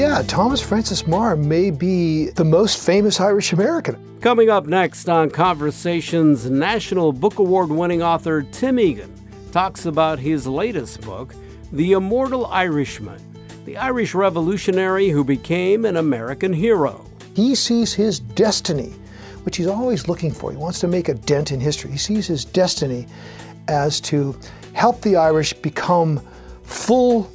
Yeah, Thomas Francis Meagher may be the most famous Irish American. Coming up next on Conversations, National Book Award winning author Tim Egan talks about his latest book, The Immortal Irishman, the Irish revolutionary who became an American hero. He sees his destiny, which he's always looking for. He wants to make a dent in history. He sees his destiny as to help the Irish become full,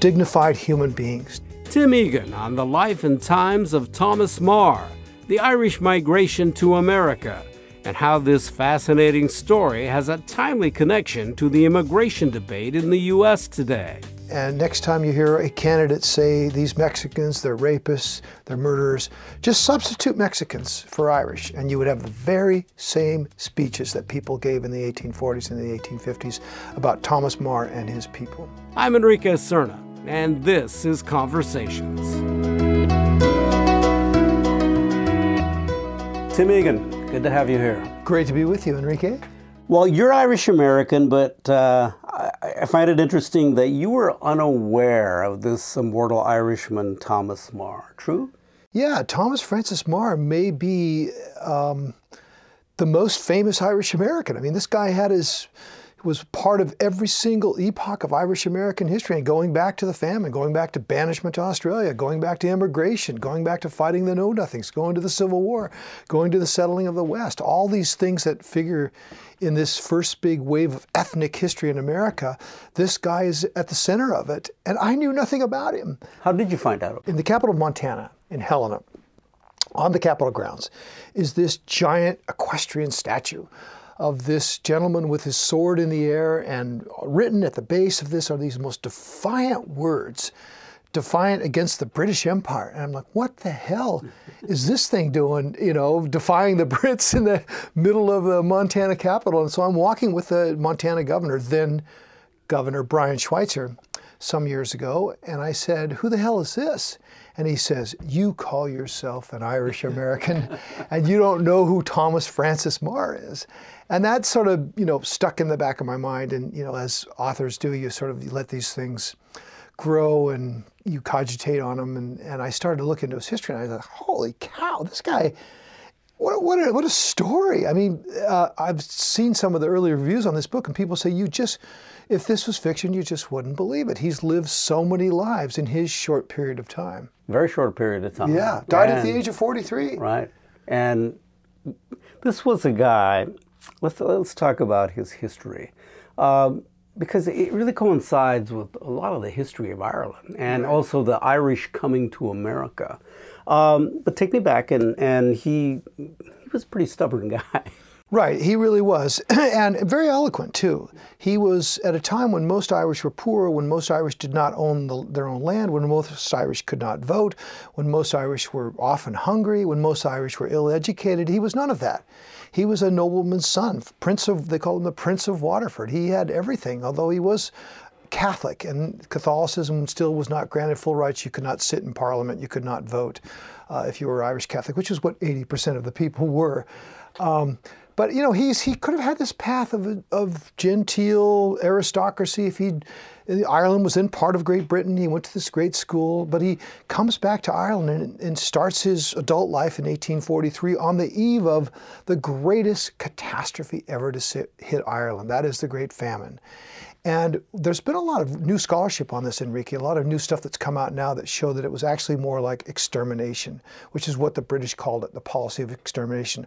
dignified human beings. Tim Egan on the life and times of Thomas Meagher, the Irish migration to America, and how this fascinating story has a timely connection to the immigration debate in the U.S. today. And next time you hear a candidate say these Mexicans, they're rapists, they're murderers, just substitute Mexicans for Irish, and you would have the very same speeches that people gave in the 1840s and the 1850s about Thomas Meagher and his people. I'm Enrique Cerna, and this is Conversations. Tim Egan, good to have you here. Great to be with you, Enrique. Well, you're Irish American, but uh, I, I, find it interesting that you were unaware of this immortal Irishman, Thomas Meagher. True? Yeah, Thomas Francis Meagher may be um, the most famous Irish American. I mean, this guy had his was part of every single epoch of Irish American history, and going back to the famine, going back to banishment to Australia, going back to immigration, going back to fighting the Know Nothings, going to the Civil War, going to the settling of the West. All these things that figure in this first big wave of ethnic history in America, this guy is at the center of it. And I knew nothing about him. How did you find out? In the capital of Montana, in Helena, on the Capitol grounds, is this giant equestrian statue of this gentleman with his sword in the air, and written at the base of this are these most defiant words defiant against the British Empire. And I'm like, what the hell is this thing doing, you know, defying the Brits in the middle of the Montana capital? And so I'm walking with the Montana governor, then Governor Brian Schweitzer, some years ago, and I said, who the hell is this? And he says, You call yourself an Irish American and you don't know who Thomas Francis Meagher is. And that sort of, you know, stuck in the back of my mind. And, you know, as authors do, you sort of let these things grow and you cogitate on them. And, and I started to look into his history and I thought, holy cow, this guy, what, what, a, what a story. I mean, uh, I've seen some of the early reviews on this book and people say, you just, if this was fiction, you just wouldn't believe it. He's lived so many lives in his short period of time. Very short period of time. Yeah, died and, at the age of 43. Right. And this was a guy, let's, let's talk about his history. Um, because it really coincides with a lot of the history of Ireland and right. also the Irish coming to America. Um, but take me back, and, and he he was a pretty stubborn guy. Right, he really was, and very eloquent too. He was at a time when most Irish were poor, when most Irish did not own the, their own land, when most Irish could not vote, when most Irish were often hungry, when most Irish were ill educated. He was none of that. He was a nobleman's son, Prince of, they called him the Prince of Waterford. He had everything, although he was Catholic, and Catholicism still was not granted full rights. You could not sit in Parliament, you could not vote uh, if you were Irish Catholic, which is what 80% of the people were. Um, but you know, he's he could have had this path of of genteel aristocracy if he Ireland was then part of Great Britain. He went to this great school, but he comes back to Ireland and, and starts his adult life in 1843 on the eve of the greatest catastrophe ever to sit, hit Ireland. That is the Great Famine. And there's been a lot of new scholarship on this, Enrique, a lot of new stuff that's come out now that show that it was actually more like extermination, which is what the British called it, the policy of extermination.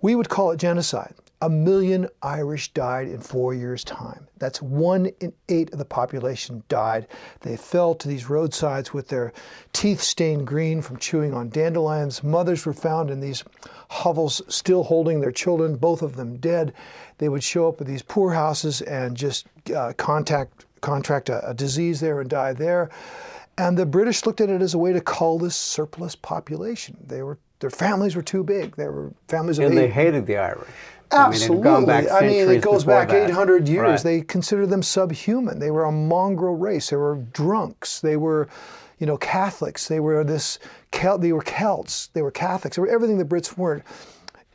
We would call it genocide. A million Irish died in four years' time. That's one in eight of the population died. They fell to these roadsides with their teeth stained green from chewing on dandelions. Mothers were found in these hovels still holding their children, both of them dead. They would show up at these poorhouses and just uh, contact, contract a, a disease there and die there. And the British looked at it as a way to cull this surplus population. They were their families were too big. They were families of and eight. they hated the Irish. Absolutely. I mean, I mean it goes back that. 800 years. Right. They considered them subhuman. They were a mongrel race. They were drunks. They were, you know, Catholics. They were this. Celt, they were Celts. They were Catholics. They were everything the Brits weren't.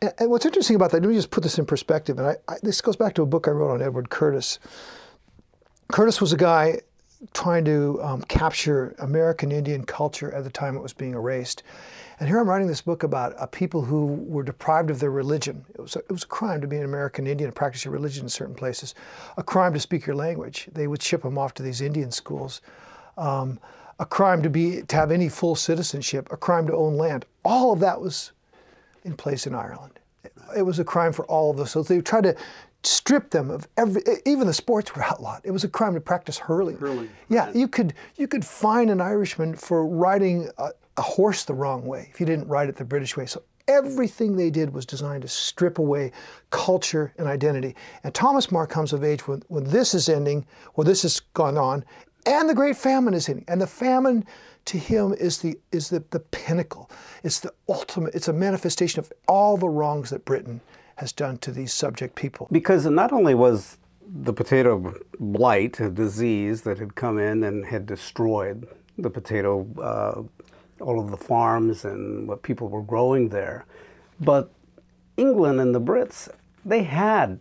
And, and what's interesting about that? Let me just put this in perspective. And I, I, this goes back to a book I wrote on Edward Curtis. Curtis was a guy trying to um, capture American Indian culture at the time it was being erased. And here I'm writing this book about uh, people who were deprived of their religion. It was, a, it was a crime to be an American Indian and practice your religion in certain places, a crime to speak your language. They would ship them off to these Indian schools. Um, a crime to be to have any full citizenship, a crime to own land. All of that was in place in Ireland. It was a crime for all of us. So they tried to strip them of every even the sports were outlawed. It was a crime to practice hurling. Hurling. Yeah, you could you could fine an Irishman for riding a, a horse the wrong way if you didn't ride it the British way. So everything they did was designed to strip away culture and identity. And Thomas Meagher comes of age when, when this is ending, when this has gone on, and the great famine is ending. And the famine to him is the is the, the pinnacle. It's the ultimate, it's a manifestation of all the wrongs that Britain has done to these subject people. Because not only was the potato blight a disease that had come in and had destroyed the potato, uh, all of the farms and what people were growing there, but England and the Brits, they had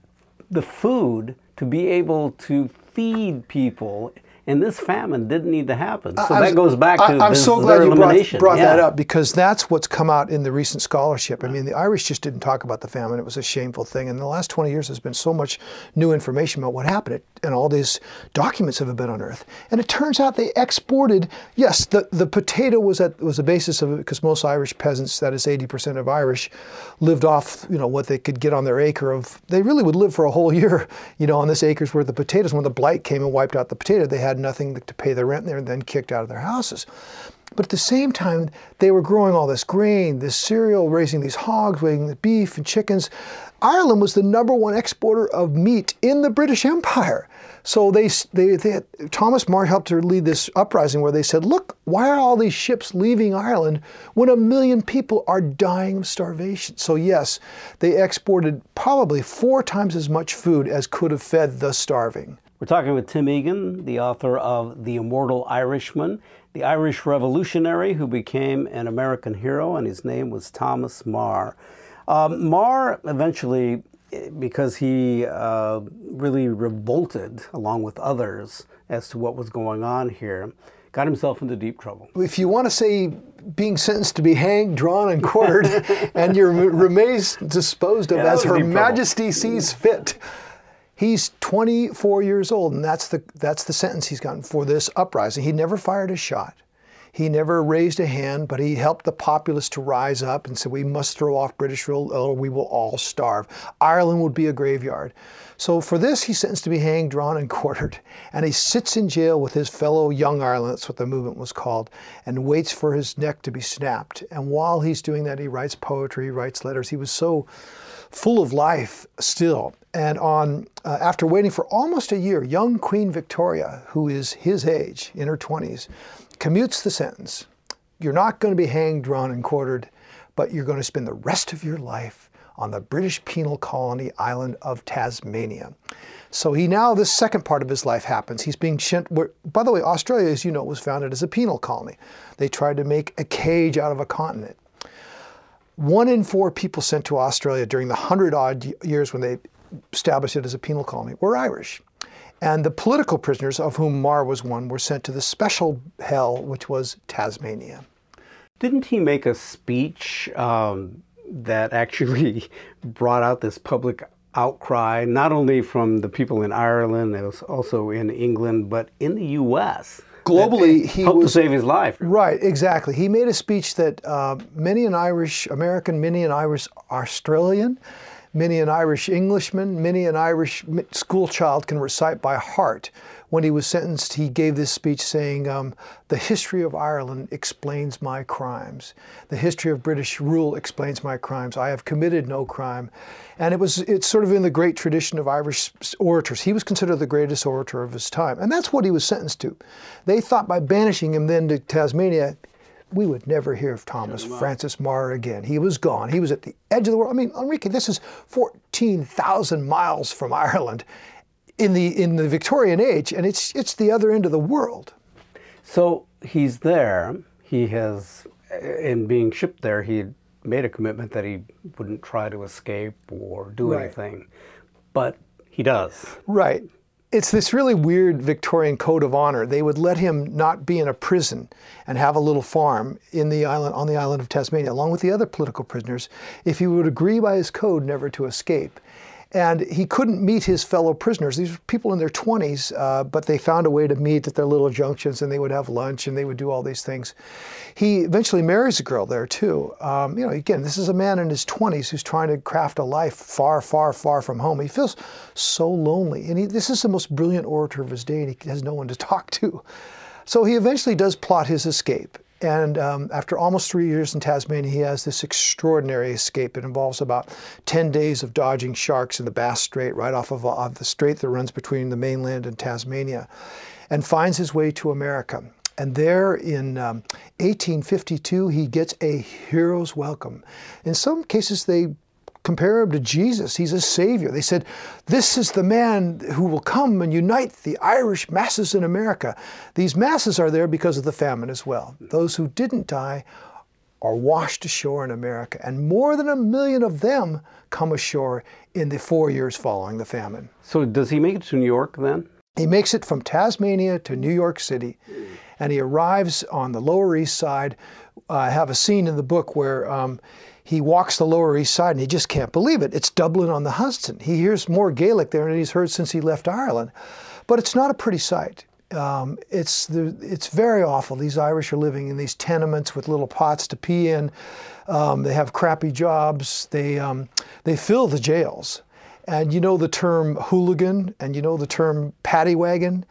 the food to be able to feed people and this famine didn't need to happen. So I, that goes back to I, am so glad you brought, brought yeah. that up because that's what's come out in the recent scholarship. I mean, the Irish just didn't talk about the famine. It was a shameful thing. And in the last 20 years, there's been so much new information about what happened, and all these documents have been unearthed. And it turns out they exported. Yes, the, the potato was at was the basis of it because most Irish peasants, that is 80% of Irish, lived off you know what they could get on their acre of. They really would live for a whole year, you know, on this acre's worth of potatoes. When the blight came and wiped out the potato, they had had nothing to pay the rent. They were then kicked out of their houses. But at the same time, they were growing all this grain, this cereal, raising these hogs, raising the beef and chickens. Ireland was the number one exporter of meat in the British Empire. So they, they, they had, Thomas Meagher helped to lead this uprising where they said, look, why are all these ships leaving Ireland when a million people are dying of starvation? So yes, they exported probably four times as much food as could have fed the starving. We're talking with Tim Egan, the author of The Immortal Irishman, the Irish revolutionary who became an American hero, and his name was Thomas Meagher. Um, Meagher eventually, because he uh, really revolted along with others as to what was going on here, got himself into deep trouble. If you want to say being sentenced to be hanged, drawn, and quartered, and your remains disposed of Yeah, as Her deep trouble. Majesty sees fit. He's 24 years old, and that's the that's the sentence he's gotten for this uprising. He never fired a shot. He never raised a hand, but he helped the populace to rise up and said, "We must throw off British rule, or we will all starve. Ireland would be a graveyard." So for this, he's sentenced to be hanged, drawn, and quartered, and he sits in jail with his fellow Young Ireland. That's what the movement was called, and waits for his neck to be snapped. And while he's doing that, he writes poetry, he writes letters. He was so full of life still. And on uh, after waiting for almost a year, young Queen Victoria, who is his age, in her 20s, commutes the sentence. You're not going to be hanged, drawn, and quartered, but you're going to spend the rest of your life on the British penal colony island of Tasmania. So he now, this second part of his life happens. He's being sent, where, by the way, Australia, as you know, was founded as a penal colony. They tried to make a cage out of a continent. One in four people sent to Australia during the hundred odd years when they established it as a penal colony were Irish. And the political prisoners, of whom Meagher was one, were sent to the special hell, which was Tasmania. Didn't he make a speech um, that actually brought out this public outcry, not only from the people in Ireland, it was also in England, but in the U.S. Globally, he helped was to save his life. Right, exactly. He made a speech that uh, many an Irish American, many an Irish Australian, many an Irish Englishman, many an Irish school child can recite by heart. When he was sentenced, he gave this speech saying, um, The history of Ireland explains my crimes. The history of British rule explains my crimes. I have committed no crime. And it was it's sort of in the great tradition of Irish orators. He was considered the greatest orator of his time. And that's what he was sentenced to. They thought by banishing him then to Tasmania, we would never hear of Thomas Francis Meagher again. He was gone. He was at the edge of the world. I mean, Enrique, this is 14,000 miles from Ireland in the in the Victorian age, and it's it's the other end of the world. So he's there. He has, in being shipped there, he made a commitment that he wouldn't try to escape or do Right. anything. But he does. Right. it's this really weird Victorian code of honor. They would let him not be in a prison and have a little farm in the island on the island of Tasmania, along with the other political prisoners, if he would agree by his code never to escape. And he couldn't meet his fellow prisoners. These were people in their 20s, uh, but they found a way to meet at their little junctions and they would have lunch and they would do all these things. He eventually marries a girl there too. Um, you know, again, this is a man in his 20s who's trying to craft a life far, far, far from home. He feels so lonely. And he, this is the most brilliant orator of his day and he has no one to talk to. So he eventually does plot his escape. And um, after almost three years in Tasmania, he has this extraordinary escape. It involves about 10 days of dodging sharks in the Bass Strait, right off of, of the strait that runs between the mainland and Tasmania, and finds his way to America. And there in um, 1852, he gets a hero's welcome. In some cases, they compare him to Jesus. He's a savior. They said, This is the man who will come and unite the Irish masses in America. These masses are there because of the famine as well. Those who didn't die are washed ashore in America, and more than a million of them come ashore in the four years following the famine. So, does he make it to New York then? He makes it from Tasmania to New York City, and he arrives on the Lower East Side. I have a scene in the book where um, he walks the Lower East Side and he just can't believe it. It's Dublin on the Hudson. He hears more Gaelic there than he's heard since he left Ireland. But it's not a pretty sight. Um, it's the, it's very awful. These Irish are living in these tenements with little pots to pee in. Um, they have crappy jobs. They um, they fill the jails, and you know the term hooligan, and you know the term paddy wagon.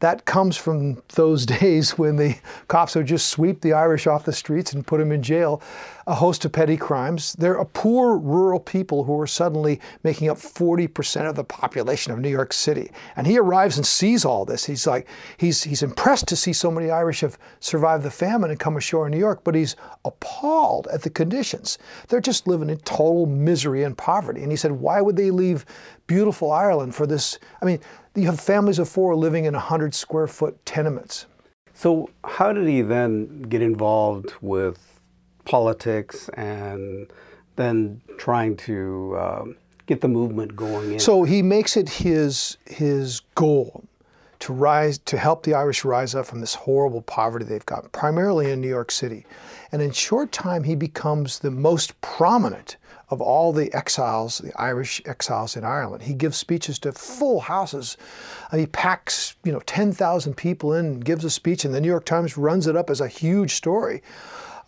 That comes from those days when the cops would just sweep the Irish off the streets and put them in jail. A host of petty crimes. They're a poor rural people who are suddenly making up 40% of the population of New York City. And he arrives and sees all this. He's like, he's, he's impressed to see so many Irish have survived the famine and come ashore in New York, but he's appalled at the conditions. They're just living in total misery and poverty. And he said, why would they leave beautiful Ireland for this? I mean, you have families of four living in 100 square foot tenements. So, how did he then get involved with politics and then trying to um, get the movement going? In? So he makes it his his goal to rise to help the Irish rise up from this horrible poverty they've got, primarily in New York City. And in short time, he becomes the most prominent of all the exiles, the Irish exiles in Ireland. He gives speeches to full houses. He packs, you know, 10,000 people in and gives a speech, and the New York Times runs it up as a huge story.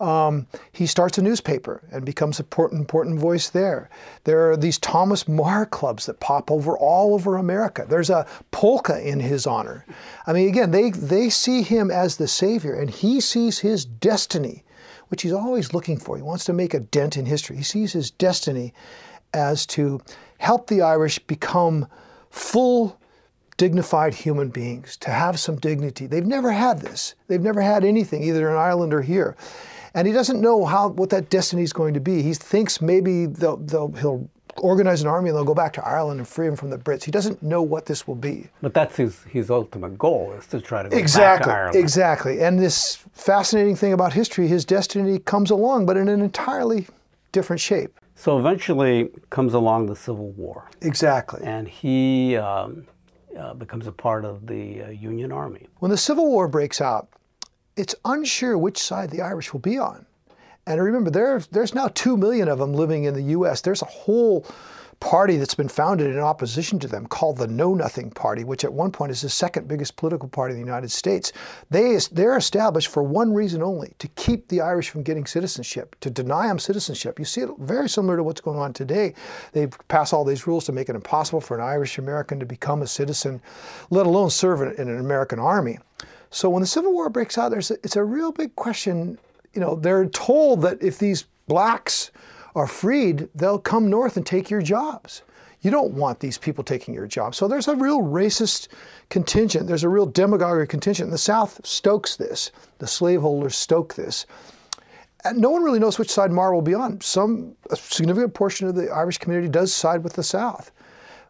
Um, he starts a newspaper and becomes an important, important voice there. There are these Thomas Meagher clubs that pop over all over America. There's a polka in his honor. I mean, again, they, they see him as the savior, and he sees his destiny which he's always looking for. He wants to make a dent in history. He sees his destiny as to help the Irish become full, dignified human beings, to have some dignity. They've never had this. They've never had anything, either in Ireland or here. And he doesn't know how what that destiny is going to be. He thinks maybe they'll, they'll, he'll organize an army and they'll go back to Ireland and free him from the Brits. He doesn't know what this will be. But that's his, his ultimate goal is to try to go exactly, back to Ireland. Exactly. And this fascinating thing about history, his destiny comes along, but in an entirely different shape. So eventually comes along the Civil War. Exactly. And he um, uh, becomes a part of the uh, Union Army. When the Civil War breaks out, it's unsure which side the Irish will be on. And remember, there, there's now 2 million of them living in the U.S. There's a whole party that's been founded in opposition to them called the Know Nothing Party, which at one point is the second biggest political party in the United States. They, they're established for one reason only to keep the Irish from getting citizenship, to deny them citizenship. You see it very similar to what's going on today. They pass all these rules to make it impossible for an Irish American to become a citizen, let alone serve in an American army. So when the Civil War breaks out, there's a, it's a real big question you know, they're told that if these blacks are freed, they'll come north and take your jobs. You don't want these people taking your jobs. So there's a real racist contingent. There's a real demagogic contingent. The South stokes this. The slaveholders stoke this. And no one really knows which side Meagher will be on. Some significant portion of the Irish community does side with the South.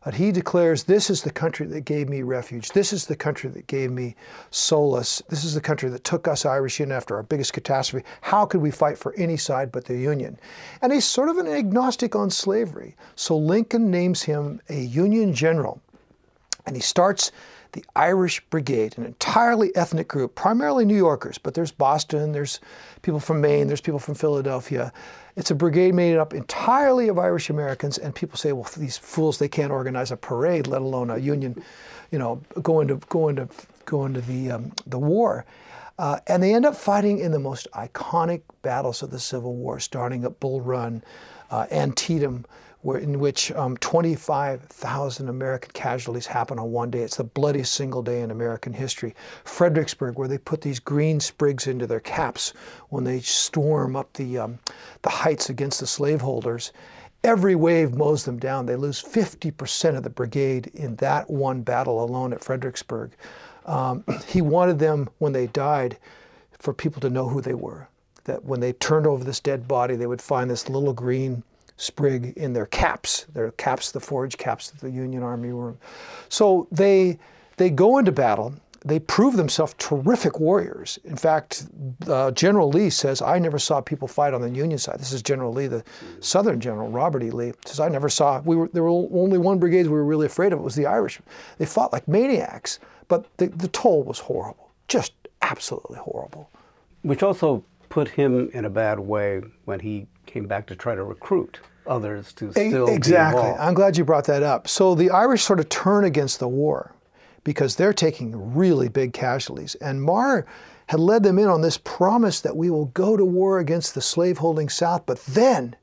But he declares, This is the country that gave me refuge. This is the country that gave me solace. This is the country that took us Irish in after our biggest catastrophe. How could we fight for any side but the Union? And he's sort of an agnostic on slavery. So Lincoln names him a Union general. And he starts the Irish Brigade, an entirely ethnic group, primarily New Yorkers, but there's Boston, there's people from Maine, there's people from Philadelphia. It's a brigade made up entirely of Irish Americans, and people say, well, these fools, they can't organize a parade, let alone a union, you know, go into, go into, go into the, um, the war. Uh, and they end up fighting in the most iconic battles of the Civil War, starting at Bull Run, uh, Antietam, where, in which um, 25,000 American casualties happen on one day. It's the bloodiest single day in American history. Fredericksburg, where they put these green sprigs into their caps when they storm up the, um, the heights against the slaveholders. Every wave mows them down. They lose 50% of the brigade in that one battle alone at Fredericksburg. Um, he wanted them, when they died, for people to know who they were. That when they turned over this dead body, they would find this little green sprig in their caps, their caps, the forage caps that the Union Army were. So they they go into battle. They prove themselves terrific warriors. In fact, uh, General Lee says, "I never saw people fight on the Union side." This is General Lee, the Southern General, Robert E. Lee says, "I never saw. We were there were only one brigade we were really afraid of. It was the Irish. They fought like maniacs, but the, the toll was horrible, just absolutely horrible." Which also put him in a bad way when he came back to try to recruit others to still exactly. I'm glad you brought that up. So the Irish sort of turn against the war because they're taking really big casualties, and Meagher had led them in on this promise that we will go to war against the slaveholding South, but then,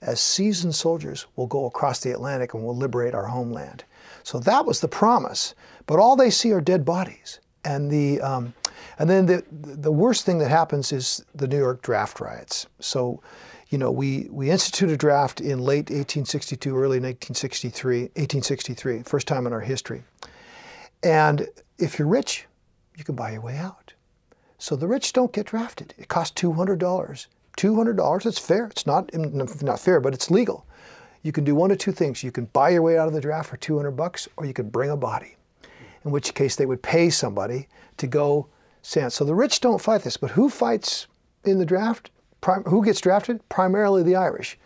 as seasoned soldiers, we'll go across the Atlantic and we'll liberate our homeland. So that was the promise. But all they see are dead bodies, and the um, and then the the worst thing that happens is the New York draft riots. So you know, we, we instituted a draft in late 1862, early 1963, 1863, first time in our history. And if you're rich, you can buy your way out. So the rich don't get drafted. It costs $200. $200, it's fair. It's not, not fair, but it's legal. You can do one of two things. You can buy your way out of the draft for 200 bucks, or you can bring a body, in which case they would pay somebody to go stand. So the rich don't fight this, but who fights in the draft? Prim- who gets drafted? Primarily the Irish.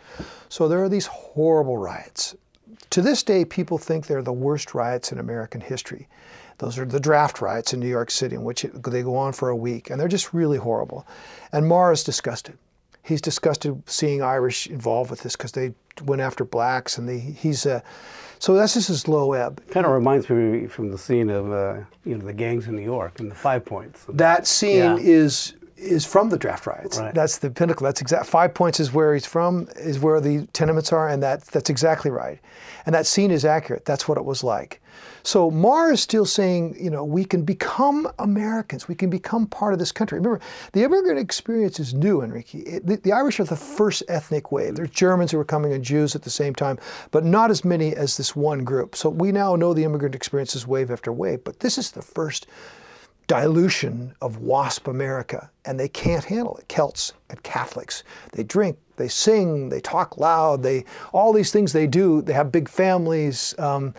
So there are these horrible riots. To this day, people think they're the worst riots in American history. Those are the draft riots in New York City, in which it, they go on for a week, and they're just really horrible. And Meagher is disgusted. He's disgusted seeing Irish involved with this because they went after blacks, and they, he's uh, so that's just his low ebb. Kind of reminds me from the scene of uh, you know the gangs in New York and the Five Points. That scene yeah. is is from the draft riots. Right. That's the pinnacle. That's exact. Five Points is where he's from, is where the tenements are, and that that's exactly right. And that scene is accurate. That's what it was like. So Meagher is still saying, you know, we can become Americans. We can become part of this country. Remember, the immigrant experience is new, Enrique. It, the, the, Irish are the first ethnic wave. There's Germans who are coming and Jews at the same time, but not as many as this one group. So we now know the immigrant experience is wave after wave, but this is the first dilution of WASP America, and they can't handle it. Celts and Catholics, they drink, they sing, they talk loud, they all these things they do. They have big families. Um,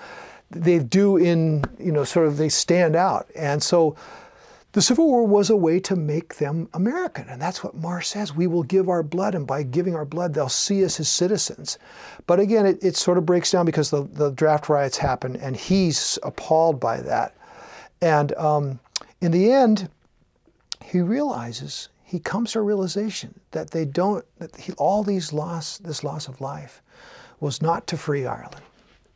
they do in you know sort of they stand out, and so. The Civil War was a way to make them American, and that's what Meagher says. We will give our blood, and by giving our blood, they'll see us as citizens. But again, it, it sort of breaks down because the, the draft riots happen, and he's appalled by that. And um, in the end, he realizes, he comes to a realization that they don't, that he, all these loss, this loss of life was not to free Ireland.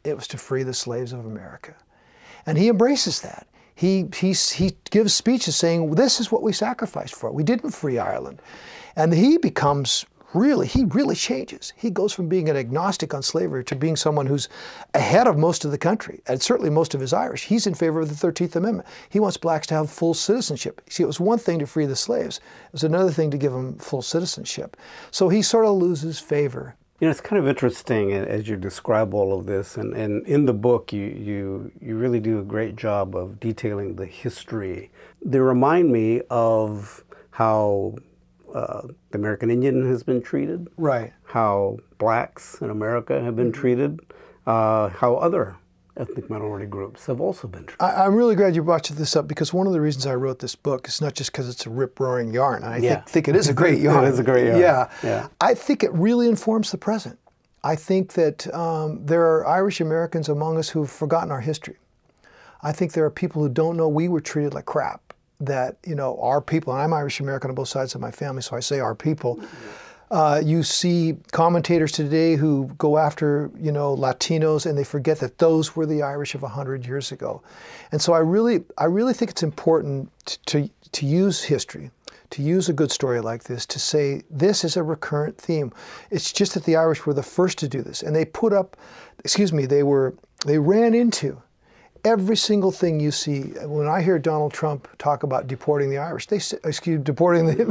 It was to free the slaves of America. And he embraces that. He, he, he gives speeches saying, this is what we sacrificed for. We didn't free Ireland. And he becomes really, he really changes. He goes from being an agnostic on slavery to being someone who's ahead of most of the country, and certainly most of his Irish. He's in favor of the 13th Amendment. He wants blacks to have full citizenship. See, it was one thing to free the slaves, it was another thing to give them full citizenship. So he sort of loses favor. You know, it's kind of interesting as you describe all of this, and, and in the book, you, you, you really do a great job of detailing the history. They remind me of how uh, the American Indian has been treated, right? How blacks in America have been mm-hmm. treated, uh, how other ethnic minority groups have also been treated. I, am really glad you brought this up because one of the reasons I wrote this book is not just because it's a rip roaring yarn. I yeah. think, think it is a great yarn. it is a great yarn. Yeah. yeah. I think it really informs the present. I think that um, there are Irish Americans among us who've forgotten our history. I think there are people who don't know we were treated like crap. That you know our people, and I'm Irish American on both sides of my family, so I say our people. Uh, you see commentators today who go after you know Latinos, and they forget that those were the Irish of hundred years ago. And so I really, I really think it's important to to use history to use a good story like this to say this is a recurrent theme. It's just that the Irish were the first to do this, and they put up, excuse me, they were they ran into every single thing you see. When I hear Donald Trump talk about deporting the Irish, they excuse deporting the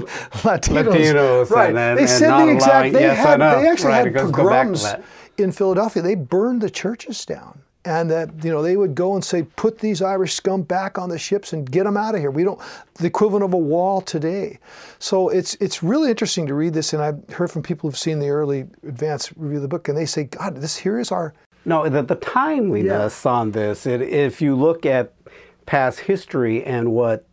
Latinos, Latinos right? and, they said the exact. allowing- They yes, had. They actually Right, had it goes- go back to pogroms in Philadelphia. They burned the churches down. And that you know they would go and say, put these Irish scum back on the ships and get them out of here. We don't the equivalent of a wall today. So it's it's really interesting to read this. And I've heard from people who've seen the early advanced review of the book, and they say, God, this here is our No, the, the timeliness on this, it, if you look at past history and what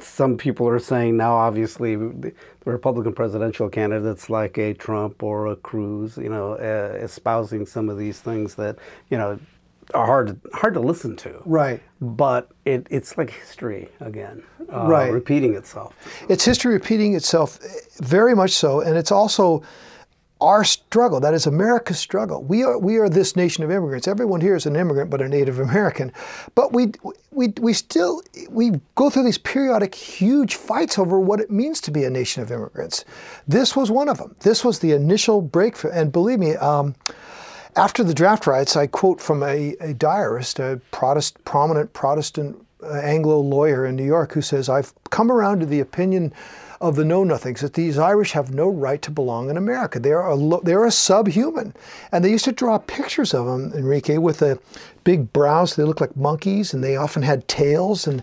some people are saying now, obviously, the Republican presidential candidates like a Trump or a Cruz, you know, uh, espousing some of these things that, you know, are hard to, hard to listen to. right. But it, it's like history again, uh, Right. repeating itself. It's history repeating itself, eh, very much so, and it's also our struggle. That is America's struggle. We are we are this nation of immigrants. Everyone here is an immigrant, but a Native American. But we we we still we go through these periodic huge fights over what it means to be a nation of immigrants. This was one of them. This was the initial breakthrough, and believe me. Um, after the draft riots, I quote from a, a diarist, a Protest, prominent Protestant uh, Anglo lawyer in New York, who says, I've come around to the opinion of the know nothings that these Irish have no right to belong in America. They are a, they are a subhuman. And they used to draw pictures of them, Enrique, with the big brows. They looked like monkeys, and they often had tails. And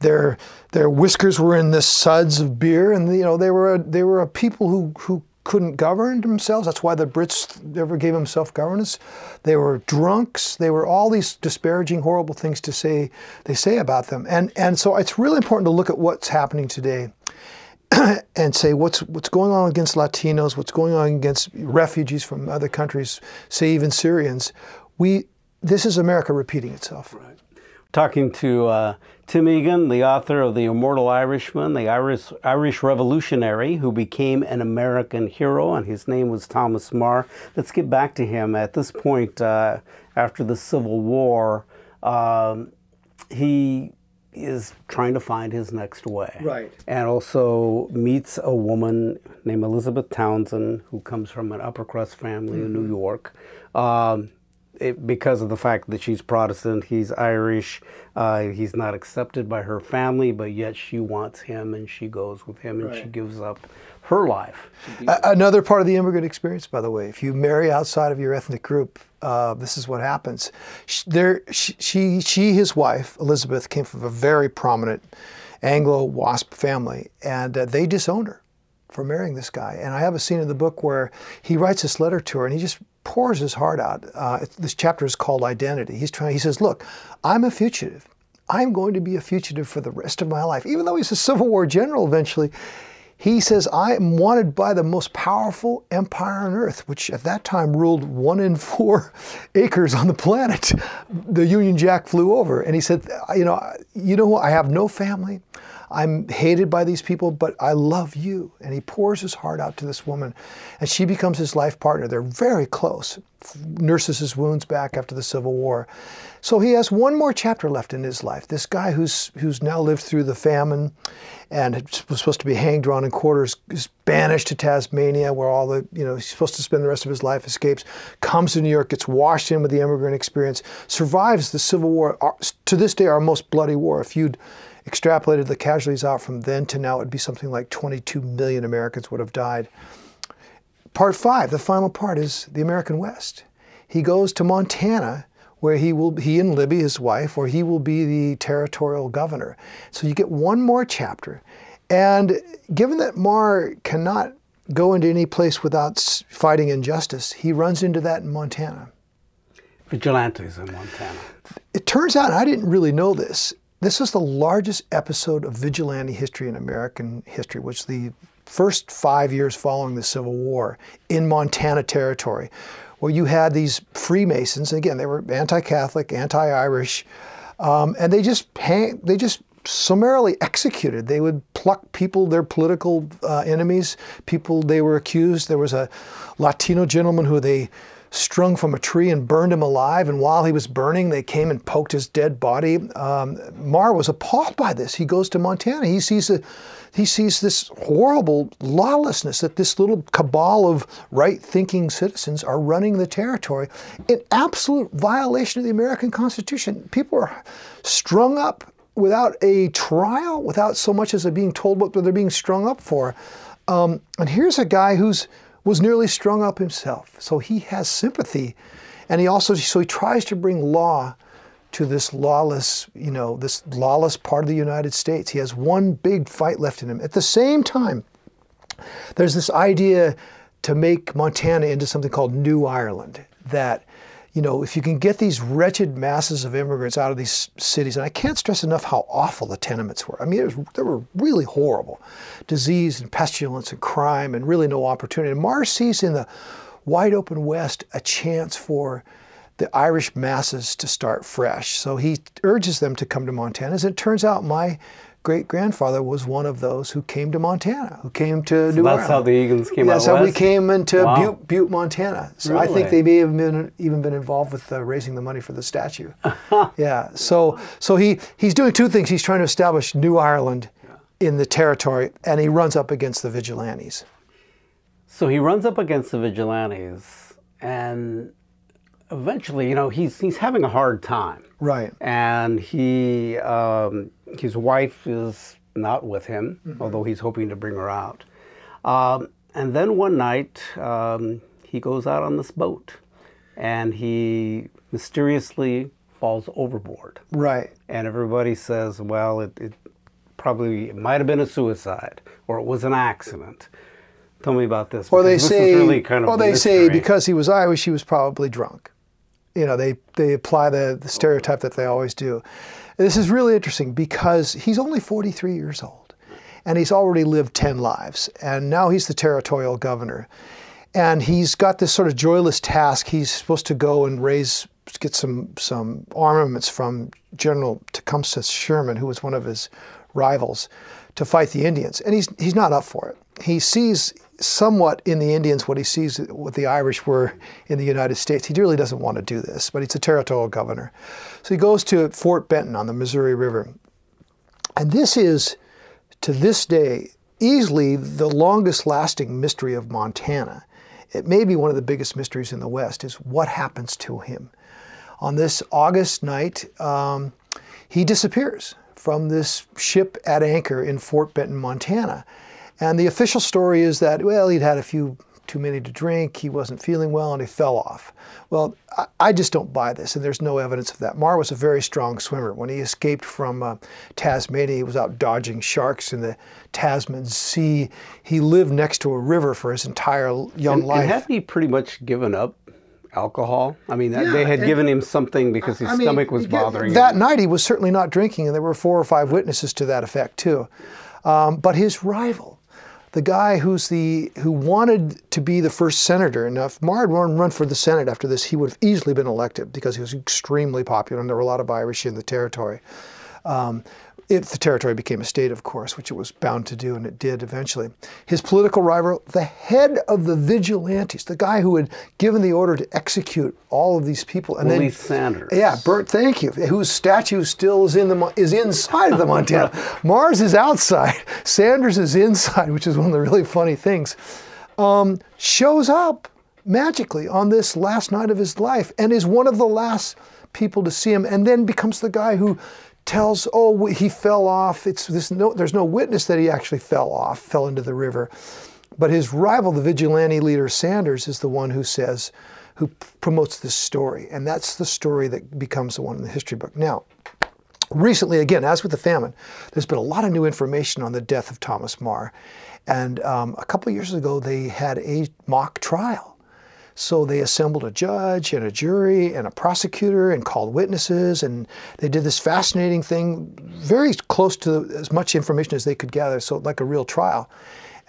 their their whiskers were in the suds of beer, and you know they were a, they were a people who who couldn't govern themselves. That's why the Brits never gave them self governance. They were drunks. They were all these disparaging, horrible things to say they say about them. And and so it's really important to look at what's happening today. and say what's what's going on against Latinos, what's going on against refugees from other countries, say even Syrians. We this is America repeating itself. talking to uh, Tim Egan, the author of The Immortal Irishman, the Irish, Irish revolutionary who became an American hero, and his name was Thomas Meagher. Let's get back to him. At this point, uh, after the Civil War, um, he is trying to find his next way. Right. And also meets a woman named Elizabeth Townsend who comes from an upper crust family in New York. Um, it, because of the fact that she's Protestant, he's Irish, uh, he's not accepted by her family, but yet she wants him and she goes with him and she gives up her life. A- Another part of the immigrant experience, by the way, if you marry outside of your ethnic group, uh, this is what happens. Sh- There, sh- she, she, his wife Elizabeth, came from a very prominent Anglo WASP family, and uh, they disowned her for marrying this guy. And I have a scene in the book where he writes this letter to her, and he just pours his heart out. Uh, this chapter is called Identity. He's trying. He says, "Look, I'm a fugitive. I'm going to be a fugitive for the rest of my life." Even though he's a Civil War general, eventually. He says, I am wanted by the most powerful empire on earth, which at that time ruled one in four acres on the planet. The Union Jack flew over. And he said, You know, you know? I have no family. I'm hated by these people, but I love you. And he pours his heart out to this woman, and she becomes his life partner. They're very close, nurses his wounds back after the Civil War. So he has one more chapter left in his life. This guy who's who's now lived through the famine and was supposed to be hanged, drawn in quarters, is banished to Tasmania, where all the you know he's supposed to spend the rest of his life. Escapes, comes to New York, gets washed in with the immigrant experience, survives the Civil War. Uh, to this day, our most bloody war. If you'd extrapolated the casualties out from then to now, it'd be something like 22 million Americans would have died. Part five, the final part, is the American West. He goes to Montana, where he will, he and Libby, his wife, where he will be the territorial governor. So you get one more chapter. And given that Meagher cannot go into any place without fighting injustice, he runs into that in Montana. Vigilantes in Montana. It turns out, I didn't really know this, this is the largest episode of vigilante history in American history, which the first five years following the Civil War in Montana Territory, where you had these Freemasons, again, they were anti Catholic, anti Irish. um, and they just hang, they just summarily executed. They would pluck people, their political uh, enemies, people they were accused. There was a Latino gentleman who they strung from a tree and burned him alive. And while he was burning, they came and poked his dead body. Um, was appalled by this. He goes to Montana. He sees a, he sees this horrible lawlessness that this little cabal of right-thinking citizens are running the territory in absolute violation of the American Constitution. People are strung up without a trial, without so much as being told what they're being strung up for. Um, and here's a guy who's was nearly strung up himself, so he has sympathy, and he also so he tries to bring law to this lawless, you know, this lawless part of the United States. He has one big fight left in him. At the same time, there's this idea to make Montana into something called New Ireland that you know, if you can get these wretched masses of immigrants out of these cities, and I can't stress enough how awful the tenements were. I mean, was, they were really horrible. Disease and pestilence and crime and really no opportunity. And Meagher sees in the wide open West a chance for the Irish masses to start fresh. So he urges them to come to Montana. As it turns out, my great grandfather was one of those who came to Montana, who came to so New that's Ireland. how the Egan's came That's how we came into Wow. Butte, Butte, Montana. So I think they may have been, even been involved with uh, raising the money for the statue. yeah. So so he he's doing two things. He's trying to establish New Ireland in the territory, and he runs up against the vigilantes. So he runs up against the vigilantes, and eventually, you know, he's he's having a hard time, Right. and he um, his wife is not with him, although he's hoping to bring her out. Um, and then one night, um, he goes out on this boat, and he mysteriously falls overboard, Right. and everybody says, "Well, it." it Probably it might have been a suicide, or it was an accident. Tell me about this. Or they this say, really kind of or they say because he was Irish, he was probably drunk. You know, they they apply the, the stereotype that they always do. This is really interesting because he's only 43 years old, and he's already lived 10 lives, and now he's the territorial governor, and he's got this sort of joyless task. He's supposed to go and raise get some some armaments from General Tecumseh Sherman, who was one of his rivals, to fight the Indians, and he's he's not up for it. He sees somewhat in the Indians what he sees what the Irish were in the United States. He really doesn't want to do this, but he's a territorial governor, so he goes to Fort Benton on the Missouri River, and this is to this day easily the longest lasting mystery of Montana. It may be one of the biggest mysteries in the West is what happens to him. On this August night, um, he disappears from this ship at anchor in Fort Benton, Montana. And the official story is that, well, he'd had a few too many to drink, he wasn't feeling well, and he fell off. Well, I, I just don't buy this, and there's no evidence of that. Meagher was a very strong swimmer. When he escaped from uh, Tasmania, he was out dodging sharks in the Tasman Sea. He lived next to a river for his entire young And, life. and hadn't he pretty much given up alcohol? I mean, that Yeah, they had and- given him something because his I mean, stomach was bothering That him. That night, he was certainly not drinking, and there were four or five witnesses to that effect too. Um, but his rival, the guy who's the who wanted to be the first senator, and if Meagher had run, run for the Senate after this, he would have easily been elected because he was extremely popular, and there were a lot of Irish in the territory. Um, if the territory became a state, of course, which it was bound to do, and it did eventually. His political rival, the head of the vigilantes, the guy who had given the order to execute all of these people, and Willie then Sanders. yeah, Bert, thank you. Whose statue still is in the is inside of the Montana. Meagher's is outside. Sanders is inside, which is one of the really funny things. Um, shows up magically on this last night of his life and is one of the last people to see him, and then becomes the guy who tells, "Oh, he fell off." It's this. No, there's no witness that he actually fell off, fell into the river. But his rival, the vigilante leader Sanders, is the one who says, who promotes this story. And that's the story that becomes the one in the history book. Now, recently, again, as with the famine, there's been a lot of new information on the death of Thomas Meagher. And um, a couple years ago, they had a mock trial. So they assembled a judge and a jury and a prosecutor and called witnesses, and they did this fascinating thing, very close to as much information as they could gather, so like a real trial.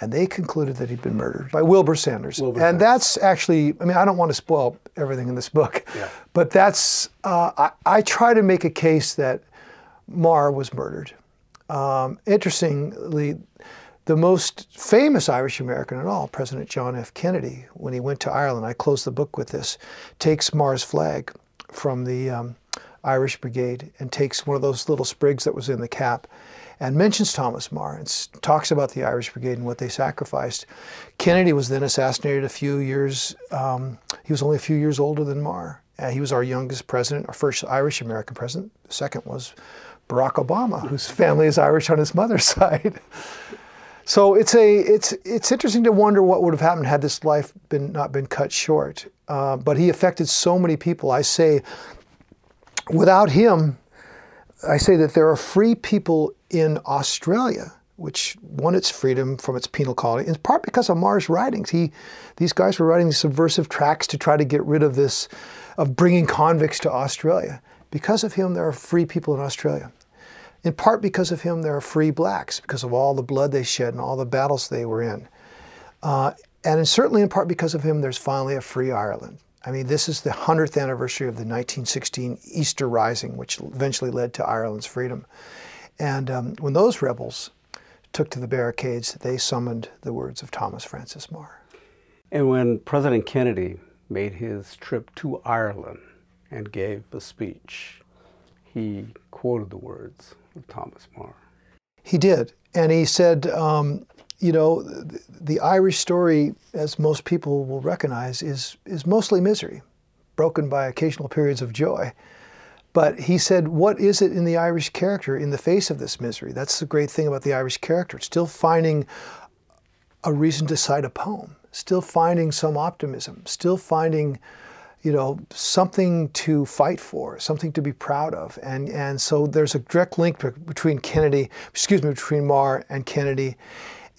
And they concluded that he'd been murdered by Wilbur Sanders. Wilbur and Sanders. that's actually, I mean, I don't want to spoil everything in this book, Yeah. but that's, uh, I, I try to make a case that Meagher was murdered. Um, interestingly, the most famous Irish American at all, President John F. Kennedy, when he went to Ireland, I close the book with this, takes Meagher's flag from the um, Irish Brigade and takes one of those little sprigs that was in the cap and mentions Thomas Meagher and talks about the Irish Brigade and what they sacrificed. Kennedy was then assassinated a few years, um, he was only a few years older than Meagher. Uh, he was our youngest president, our first Irish American president. The second was Barack Obama, whose family is Irish on his mother's side. So it's a it's it's interesting to wonder what would have happened had this life been not been cut short. Uh, but he affected so many people. I say, without him, I say that there are free people in Australia which won its freedom from its penal colony, in part because of Meagher's writings. He, these guys were writing subversive tracts to try to get rid of this, of bringing convicts to Australia. Because of him, there are free people in Australia. In part because of him, there are free blacks because of all the blood they shed and all the battles they were in. Uh, and certainly in part because of him, there's finally a free Ireland. I mean, this is the 100th anniversary of the 1916 Easter Rising, which eventually led to Ireland's freedom. And um, when those rebels took to the barricades, they summoned the words of Thomas Francis Meagher. And when President Kennedy made his trip to Ireland and gave a speech, he quoted the words Thomas Meagher. He did. And he said, um, you know, the, the Irish story, as most people will recognize, is, is mostly misery, broken by occasional periods of joy. But he said, what is it in the Irish character in the face of this misery? That's the great thing about the Irish character. Still finding a reason to cite a poem, still finding some optimism, still finding, you know, something to fight for, something to be proud of. And, and so there's a direct link between Kennedy, excuse me, between Meagher and Kennedy.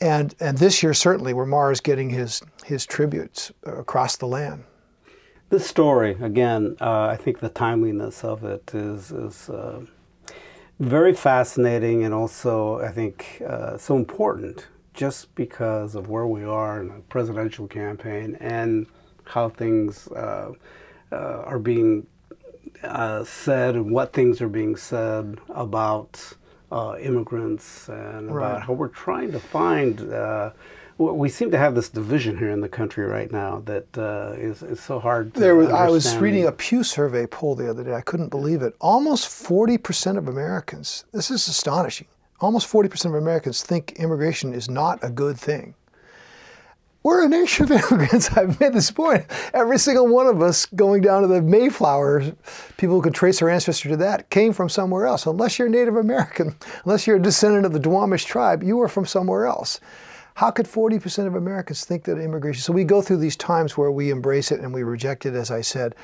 And, and this year, certainly, where Meagher is getting his, his tributes across the land. This story, again, uh, I think the timeliness of it is, is uh, very fascinating and also, I think, uh, so important just because of where we are in a presidential campaign and how things uh, uh, are being uh, said and what things are being said about uh, immigrants and Right. about how we're trying to find. Uh, we seem to have this division here in the country right now that uh, is is so hard to There was, I was reading a Pew survey poll the other day. I couldn't believe it. Almost 40% of Americans, this is astonishing, almost 40% of Americans think immigration is not a good thing. We're a nation of immigrants. I've made this point. Every single one of us going down to the Mayflower, people who could trace their ancestry to that, came from somewhere else. Unless you're Native American, unless you're a descendant of the Duwamish tribe, you are from somewhere else. How could 40% of Americans think that immigration? So we go through these times where we embrace it and we reject it, as I said.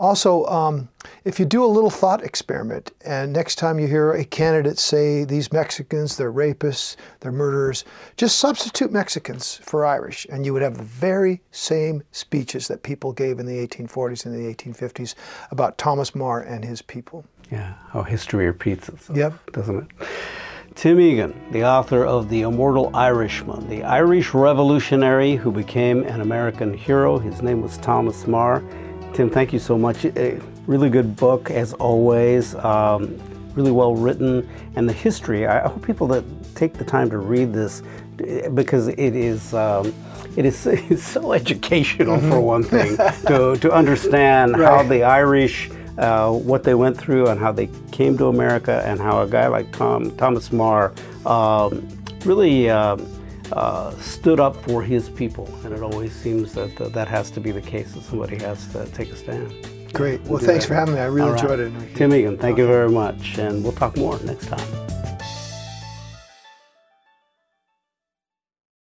Also, um, if you do a little thought experiment, and next time you hear a candidate say these Mexicans, they're rapists, they're murderers, just substitute Mexicans for Irish, and you would have the very same speeches that people gave in the 1840s and the 1850s about Thomas Meagher and his people. Yeah, how history repeats itself. Yep. Doesn't it? Tim Egan, the author of The Immortal Irishman, the Irish revolutionary who became an American hero. His name was Thomas Meagher. Tim, thank you so much. A really good book, as always. Um, really well written. And the history, I hope people that take the time to read this because it is. Um, it is so educational for one thing to, to understand how the Irish uh, what they went through and how they came to America, and how a guy like Tom Thomas Meagher um, really uh, uh, stood up for his people. And it always seems that that, that has to be the case that somebody has to take a stand. Great. Well, thanks that. for having me. I really right. enjoyed it. Tim Egan, thank you very much, and we'll talk more next time.